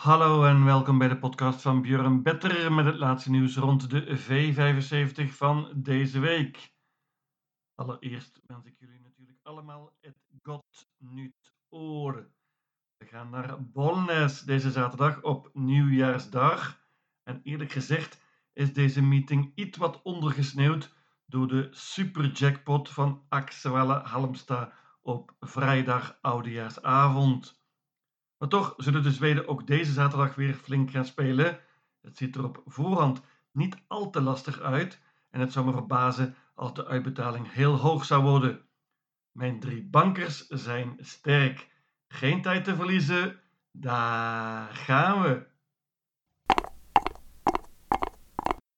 Hallo en welkom bij de podcast van Björn Better met het laatste nieuws rond de V75 van deze week. Allereerst wens ik jullie natuurlijk allemaal het God Nut Oor. We gaan naar Bolnes deze zaterdag op nieuwjaarsdag. En eerlijk gezegd is deze meeting iets wat ondergesneeuwd door de superjackpot van Axwelle Halmstad op vrijdag oudejaarsavond. Maar toch zullen de Zweden ook deze zaterdag weer flink gaan spelen. Het ziet er op voorhand niet al te lastig uit en het zou me verbazen als de uitbetaling heel hoog zou worden. Mijn drie bankers zijn sterk. Geen tijd te verliezen. Daar gaan we.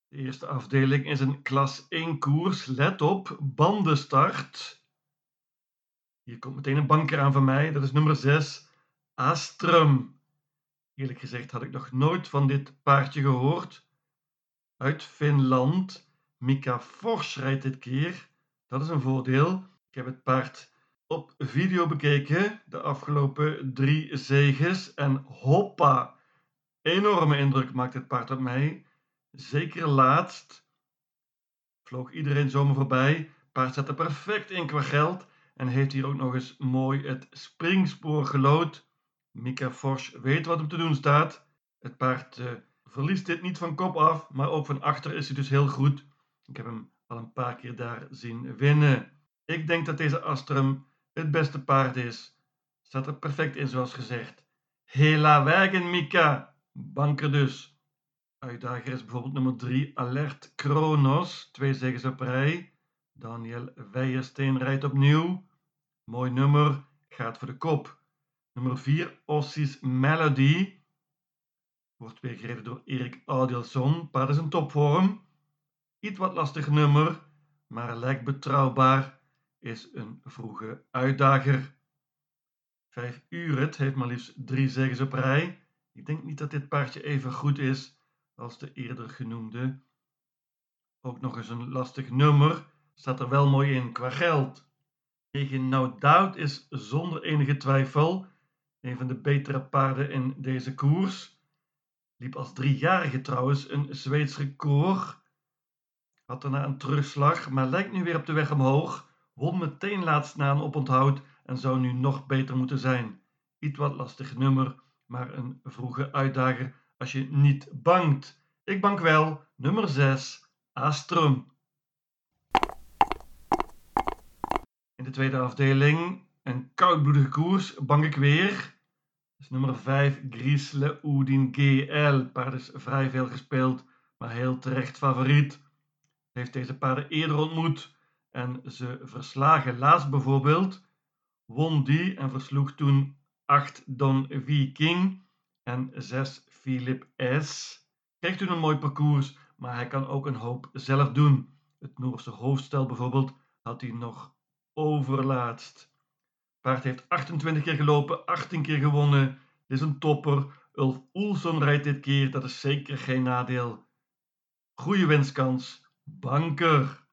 De eerste afdeling is een klas 1 koers. Let op, bandenstart. Hier komt meteen een banker aan van mij. Dat is nummer 6. Astrum. Eerlijk gezegd had ik nog nooit van dit paardje gehoord. Uit Finland. Mika Fors rijdt dit keer. Dat is een voordeel. Ik heb het paard op video bekeken. De afgelopen drie zeges. En hoppa. Enorme indruk maakt het paard op mij. Zeker laatst. Vloog iedereen zomaar voorbij. Paard zette perfect in qua geld. En heeft hier ook nog eens mooi het springspoor gelood. Mika Forsch weet wat hem te doen staat. Het paard uh, verliest dit niet van kop af, maar ook van achter is hij dus heel goed. Ik heb hem al een paar keer daar zien winnen. Ik denk dat deze Astrum het beste paard is. Staat er perfect in, zoals gezegd. Hela wegen, Mika. Banker dus. Uitdager is bijvoorbeeld nummer 3, Alert Kronos. Twee zegens op rij. Daniel Weijersteen rijdt opnieuw. Mooi nummer, gaat voor de kop. Nummer 4, Ossies Melody. Wordt weer gereden door Erik Audielson. Paard is een topvorm. Iets wat lastig nummer, maar lijkt betrouwbaar. Is een vroege uitdager. 5 uur het heeft maar liefst drie zegens op rij. Ik denk niet dat dit paardje even goed is als de eerder genoemde. Ook nog eens een lastig nummer. Staat er wel mooi in qua geld. Tegen No Doubt is zonder enige twijfel een van de betere paarden in deze koers. Liep als driejarige trouwens een Zweeds record. Had daarna een terugslag, maar lijkt nu weer op de weg omhoog. Won meteen laatst na een oponthoud en zou nu nog beter moeten zijn. Iets wat lastig nummer, maar een vroege uitdager als je niet bangt. Ik bank wel, nummer 6, Astrum. In de tweede afdeling een koudbloedige koers, bank ik weer. Dus nummer 5, Grisle Oudin GL. Paard is vrij veel gespeeld, maar heel terecht favoriet. Heeft deze paarden eerder ontmoet en ze verslagen. Laatst bijvoorbeeld won die en versloeg toen 8 Don Viking en 6 Philip S. Krijgt toen een mooi parcours, maar hij kan ook een hoop zelf doen. Het Noorse hoofdstel bijvoorbeeld had hij nog overlaatst. Paard heeft 28 keer gelopen, 18 keer gewonnen. Dit is een topper. Ulf Oelson rijdt dit keer, dat is zeker geen nadeel. Goeie winstkans. Banker.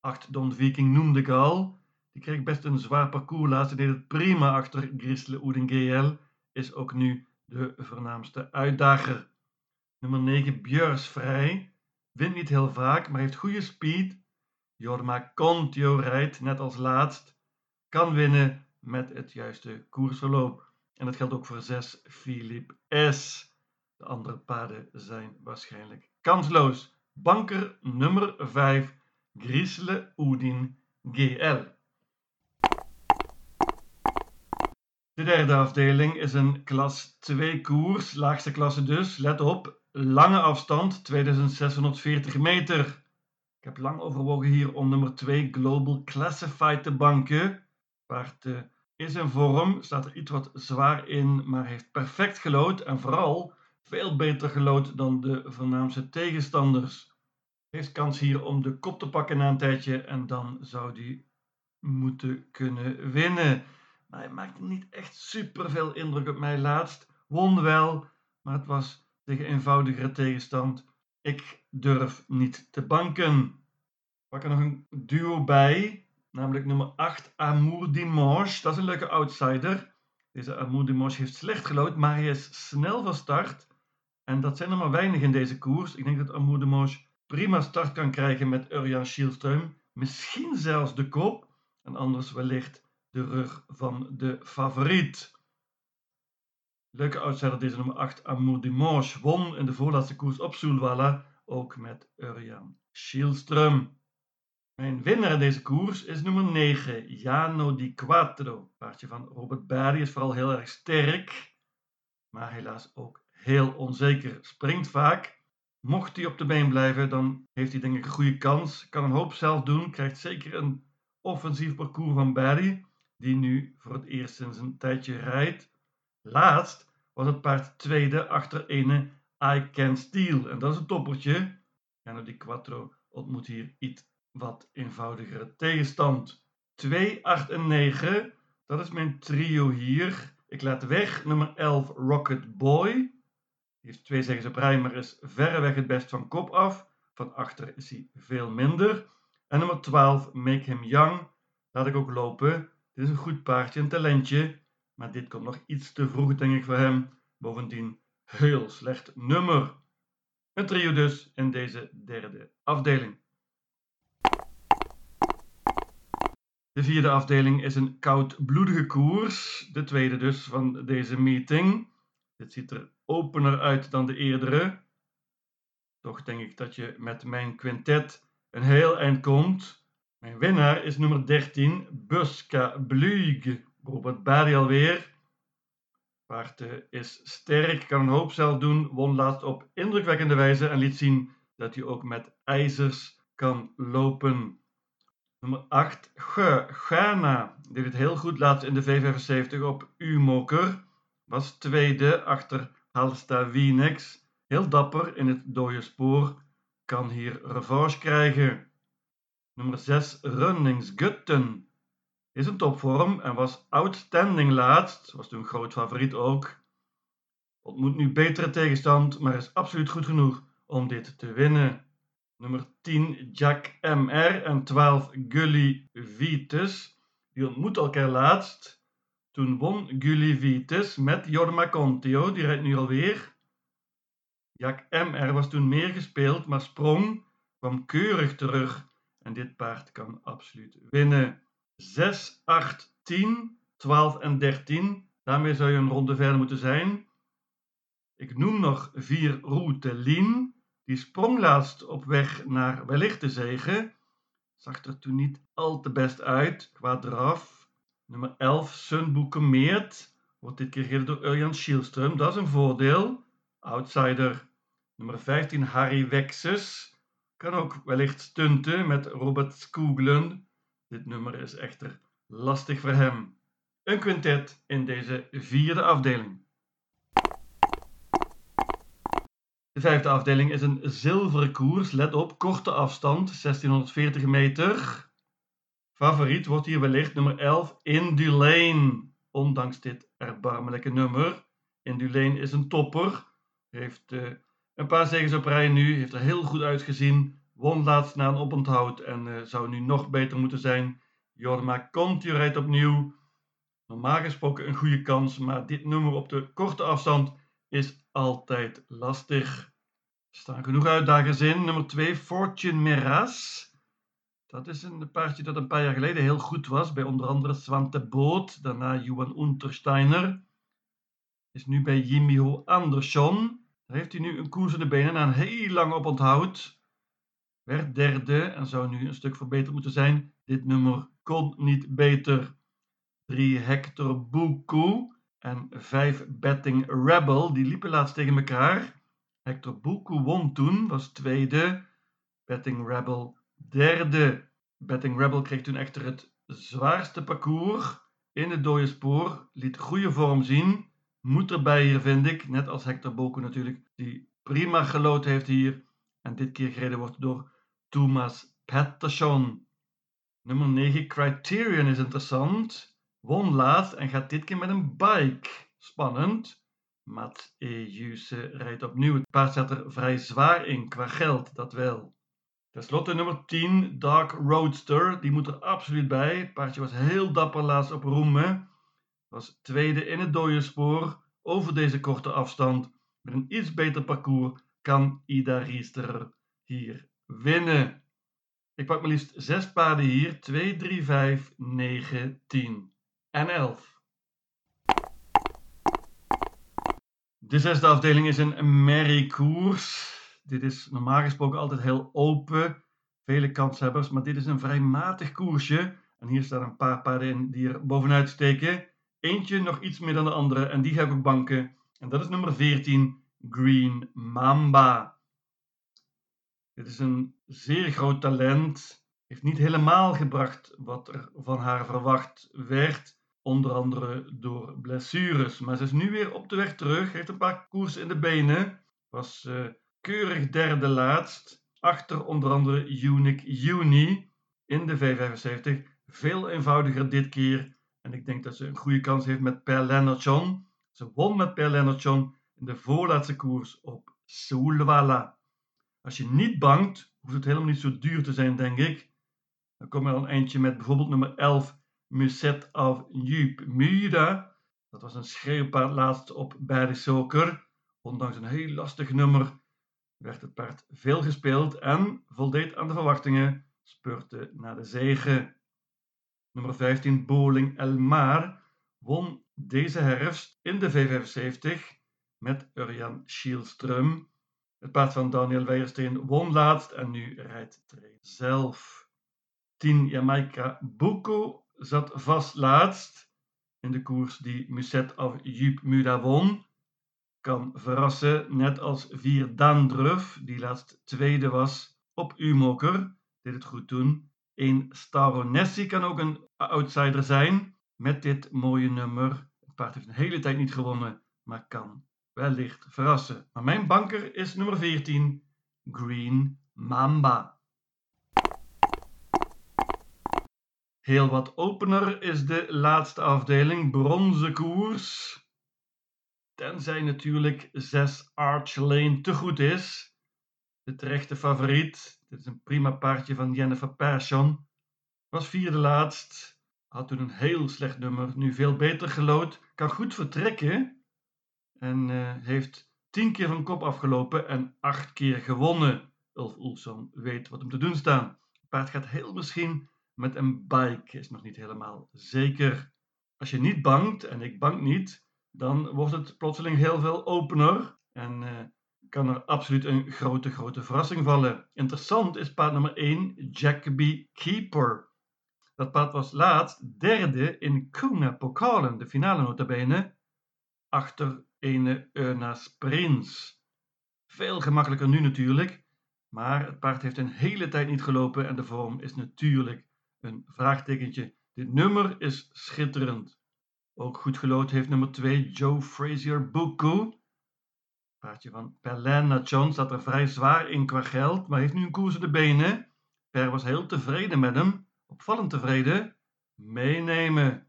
8 Don Viking noemde ik al. Die kreeg best een zwaar parcours laatst en deed het prima achter Grisle Oeden GL. Is ook nu de voornaamste uitdager. Nummer 9 Björs vrij. Wint niet heel vaak, maar heeft goede speed. Jorma Contio rijdt net als laatst. Kan winnen met het juiste koersverloop. En dat geldt ook voor 6 Philip S. De andere paarden zijn waarschijnlijk kansloos. Banker nummer 5 Grisle Oudin GL. De derde afdeling is een klas 2 koers, laagste klasse dus. Let op, lange afstand, 2640 meter. Ik heb lang overwogen hier om nummer 2 Global Classified te banken. Paard uh, is in vorm, staat er iets wat zwaar in, maar heeft perfect gelood en vooral veel beter gelood dan de voornaamste tegenstanders. Heeft kans hier om de kop te pakken na een tijdje en dan zou die moeten kunnen winnen. Maar hij maakte niet echt super veel indruk op mij laatst. Won wel, maar het was tegen eenvoudigere tegenstand. Ik durf niet te banken. Pak er nog een duo bij. Namelijk nummer 8, Amour Dimanche. Dat is een leuke outsider. Deze Amoudimos heeft slecht gelood, maar hij is snel van start. En dat zijn er maar weinig in deze koers. Ik denk dat Amoudimos prima start kan krijgen met Urjan Schielström. Misschien zelfs de kop. En anders wellicht de rug van de favoriet. Leuke outsider deze nummer 8, Amour Dimanche, won in de voorlaatste koers op Soulwalla, ook met Urjan Schielström. Mijn winnaar in deze koers is nummer 9, Jano Di Quattro. Paardje van Robert Barry is vooral heel erg sterk, maar helaas ook heel onzeker. Springt vaak. Mocht hij op de been blijven, dan heeft hij denk ik een goede kans. Kan een hoop zelf doen, krijgt zeker een offensief parcours van Barry, die nu voor het eerst sinds een tijdje rijdt. Laatst was het paard tweede achter ene I Can Steal. En dat is een toppertje. Jano Di Quattro ontmoet hier iets wat eenvoudigere tegenstand. 2, 8 en 9. Dat is mijn trio hier. Ik laat weg nummer 11 Rocket Boy. Die heeft twee zegens op rij, maar is verreweg het best van kop af. Van achter is hij veel minder. En nummer 12 Make Him Young. Laat ik ook lopen. Dit is een goed paardje, een talentje. Maar dit komt nog iets te vroeg, denk ik, voor hem. Bovendien heel slecht nummer. Een trio dus in deze derde afdeling. De vierde afdeling is een koudbloedige koers, de tweede dus van deze meeting. Dit ziet er opener uit dan de eerdere. Toch denk ik dat je met mijn quintet een heel eind komt. Mijn winnaar is nummer 13, Buska Blug. Robert Barry alweer. Paard is sterk, kan een hoop zelf doen, won laatst op indrukwekkende wijze en liet zien dat hij ook met ijzers kan lopen. Nummer 8, Ghana. Deed het heel goed laatst in de V75 op U-moker. Was tweede achter Halsta Wienix. Heel dapper in het dode spoor. Kan hier revanche krijgen. Nummer 6, Runningsgutten. Is een topvorm en was outstanding laatst. Was toen groot favoriet ook. Ontmoet nu betere tegenstand, maar is absoluut goed genoeg om dit te winnen. Nummer 10 Jack MR en 12 Gully Vitus. Die ontmoeten elkaar laatst. Toen won Gully Vitus met Jorma Contio, die rijdt nu alweer. Jack MR was toen meer gespeeld, maar sprong, kwam keurig terug. En dit paard kan absoluut winnen. 6, 8, 10, 12 en 13. Daarmee zou je een ronde verder moeten zijn. Ik noem nog 4 Routelin. Die sprong laatst op weg naar wellicht de zegen. Zag er toen niet al te best uit qua draf. Nummer 11, Sunboekemeert. Wordt dit keer gereden door Urjan Schielström. Dat is een voordeel. Outsider. Nummer 15, Harry Wexus. Kan ook wellicht stunten met Robert Skoglund. Dit nummer is echter lastig voor hem. Een quintet in deze vierde afdeling. De vijfde afdeling is een zilveren koers. Let op, korte afstand, 1640 meter. Favoriet wordt hier wellicht nummer 11, Indulane. Ondanks dit erbarmelijke nummer. Indulane is een topper. Heeft uh, een paar zegens op rij nu. Heeft er heel goed uitgezien. Won laatst na een oponthoud en uh, zou nu nog beter moeten zijn. Jorma Conti rijdt opnieuw. Normaal gesproken een goede kans, maar dit nummer op de korte afstand is altijd lastig. Er staan genoeg uitdagers in. Nummer 2, Fortune Miras. Dat is een paardje dat een paar jaar geleden heel goed was, bij onder andere Swante Boot, daarna Johan Untersteiner. Is nu bij Jimiho Andersson. Daar heeft hij nu een koers in de benen na een heel lang oponthoud. Werd derde en zou nu een stuk verbeterd moeten zijn. Dit nummer kon niet beter. 3 Hector Buku en 5 Betting Rebel. Die liepen laatst tegen elkaar. Hector Buku won toen, was tweede. Betting Rebel derde. Betting Rebel kreeg toen echter het zwaarste parcours in het dode spoor. Liet goede vorm zien. Moet erbij hier, vind ik. Net als Hector Buku natuurlijk. Die prima gelood heeft hier. En dit keer gereden wordt door Thomas Patterson. Nummer 9 Criterion is interessant. Won laatst en gaat dit keer met een bike. Spannend. Mats Ejuse rijdt opnieuw. Het paard zet er vrij zwaar in qua geld, dat wel. Ten slotte nummer 10, Dark Roadster. Die moet er absoluut bij. Het paardje was heel dapper laatst op Roemen. was tweede in het dode spoor over deze korte afstand. Met een iets beter parcours kan Ida Riester hier winnen. Ik pak maar liefst zes paarden hier. 2, 3, 5, 9, 10 en 11. De zesde afdeling is een merriekoers. Dit is normaal gesproken altijd heel open. Vele kanshebbers, maar dit is een vrij matig koersje. En hier staan een paar paarden in die er bovenuit steken. Eentje nog iets meer dan de andere en die heb ik banken. En dat is nummer 14, Green Mamba. Dit is een zeer groot talent. Heeft niet helemaal gebracht wat er van haar verwacht werd. Onder andere door blessures. Maar ze is nu weer op de weg terug. Heeft een paar koers in de benen. Was uh, keurig derde laatst. Achter onder andere Unique Uni in de V75. Veel eenvoudiger dit keer. En ik denk dat ze een goede kans heeft met Per Lennartson. Ze won met Per Lennartson in de voorlaatste koers op Soulwalla. Als je niet bangt, hoeft het helemaal niet zo duur te zijn, denk ik. Dan kom je al een eindje met bijvoorbeeld nummer 11, Muset of Jup Mura. Dat was een schreeuwpaard laatst op bij de Soker. Ondanks een heel lastig nummer werd het paard veel gespeeld en voldeed aan de verwachtingen, spurte naar de zege. Nummer 15, Bowling Elmar, won deze herfst in de V75 met Urjan Schielström. Het paard van Daniel Weijersteen won laatst en nu rijdt Train zelf. 10 Jamaica Buko zat vast laatst in de koers die Muset of Jup Muda won. Kan verrassen, net als 4 Dandruff, die laatst tweede was op U-moker, deed het goed toen. 1 Staronessi kan ook een outsider zijn met dit mooie nummer. Het paard heeft een hele tijd niet gewonnen, maar kan wellicht verrassen. Maar mijn banker is nummer 14, Green Mamba. Heel wat opener is de laatste afdeling, bronzen koers. Tenzij natuurlijk 6 Arch Lane te goed is. De terechte favoriet. Dit is een prima paardje van Jennifer Persson. Was vierde laatst. Had toen een heel slecht nummer. Nu veel beter gelood. Kan goed vertrekken. En uh, heeft tien keer van kop afgelopen en acht keer gewonnen. Ulf Oelson weet wat hem te doen staan. Het paard gaat heel misschien met een bike. Is nog niet helemaal zeker. Als je niet bangt, en ik bang niet, dan wordt het plotseling heel veel opener. En uh, kan er absoluut een grote, grote verrassing vallen. Interessant is paard nummer 1, Jacoby Keeper. Dat paard was laatst derde in Kuna Pokalen, de finale notabene, achter ene Ernas Prins. Veel gemakkelijker nu natuurlijk, maar het paard heeft een hele tijd niet gelopen en de vorm is natuurlijk een vraagtekentje. Dit nummer is schitterend. Ook goed gelood heeft nummer 2 Joe Frazier Buku. Paardje van Perlin John staat er vrij zwaar in qua geld, maar heeft nu een koers in de benen. Per was heel tevreden met hem, opvallend tevreden. Meenemen.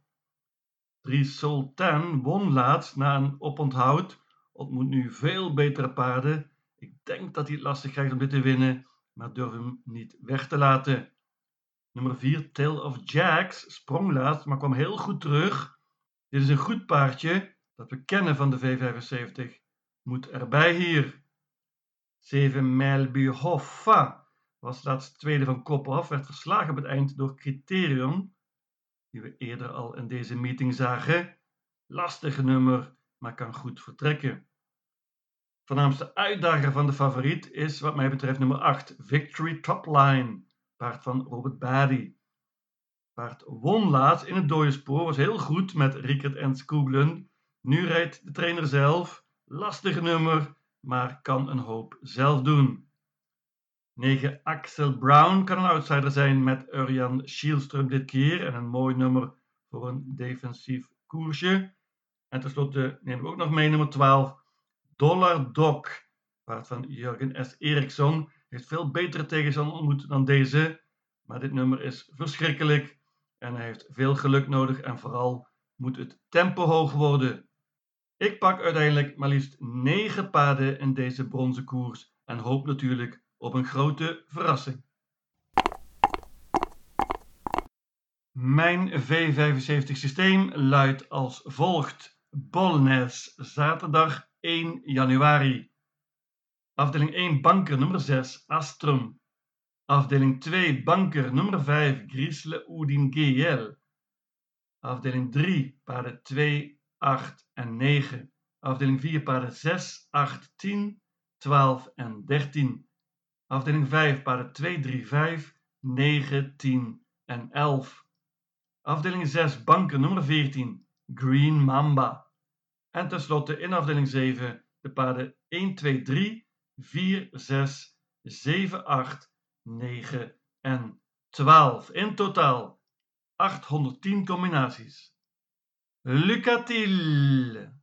Drie Sultan won laatst na een oponthoud, ontmoet nu veel betere paarden. Ik denk dat hij het lastig krijgt om dit te winnen, maar durf hem niet weg te laten. Nummer 4, Tale of Jacks, sprong laatst, maar kwam heel goed terug. Dit is een goed paardje dat we kennen van de V75. Moet erbij hier. 7 Melby Hoffa was laatst tweede van kop af, werd verslagen op het eind door Criterion die we eerder al in deze meeting zagen. Lastig nummer, maar kan goed vertrekken. Voornaamste uitdager van de favoriet is wat mij betreft nummer 8, Victory Topline, paard van Robert Badi. Paard won laatst in het dode spoor, was heel goed met Rickert en Skooglen. Nu rijdt de trainer zelf, lastig nummer, maar kan een hoop zelf doen. 9 Axel Brown kan een outsider zijn met Urjan Schielström dit keer en een mooi nummer voor een defensief koersje. En tenslotte neem ik ook nog mee nummer 12 Dollar Doc, paard van Jurgen S. Eriksson. Veel betere tegenstander ontmoet dan deze, maar dit nummer is verschrikkelijk en hij heeft veel geluk nodig en vooral moet het tempo hoog worden. Ik pak uiteindelijk maar liefst 9 paarden in deze bronzen koers en hoop natuurlijk op een grote verrassing. Mijn V75 systeem luidt als volgt. Bolnes, zaterdag 1 januari. Afdeling 1, banker nummer 6, Astrum. Afdeling 2, banker nummer 5, Grisle Oudin GL. Afdeling 3, paarden 2, 8 en 9. Afdeling 4, paarden 6, 8, 10, 12 en 13. Afdeling 5, paarden 2, 3, 5, 9, 10 en 11. Afdeling 6, banken nummer 14, Green Mamba. En tenslotte in afdeling 7 de paarden 1, 2, 3, 4, 6, 7, 8, 9 en 12. In totaal 810 combinaties. Lucatil.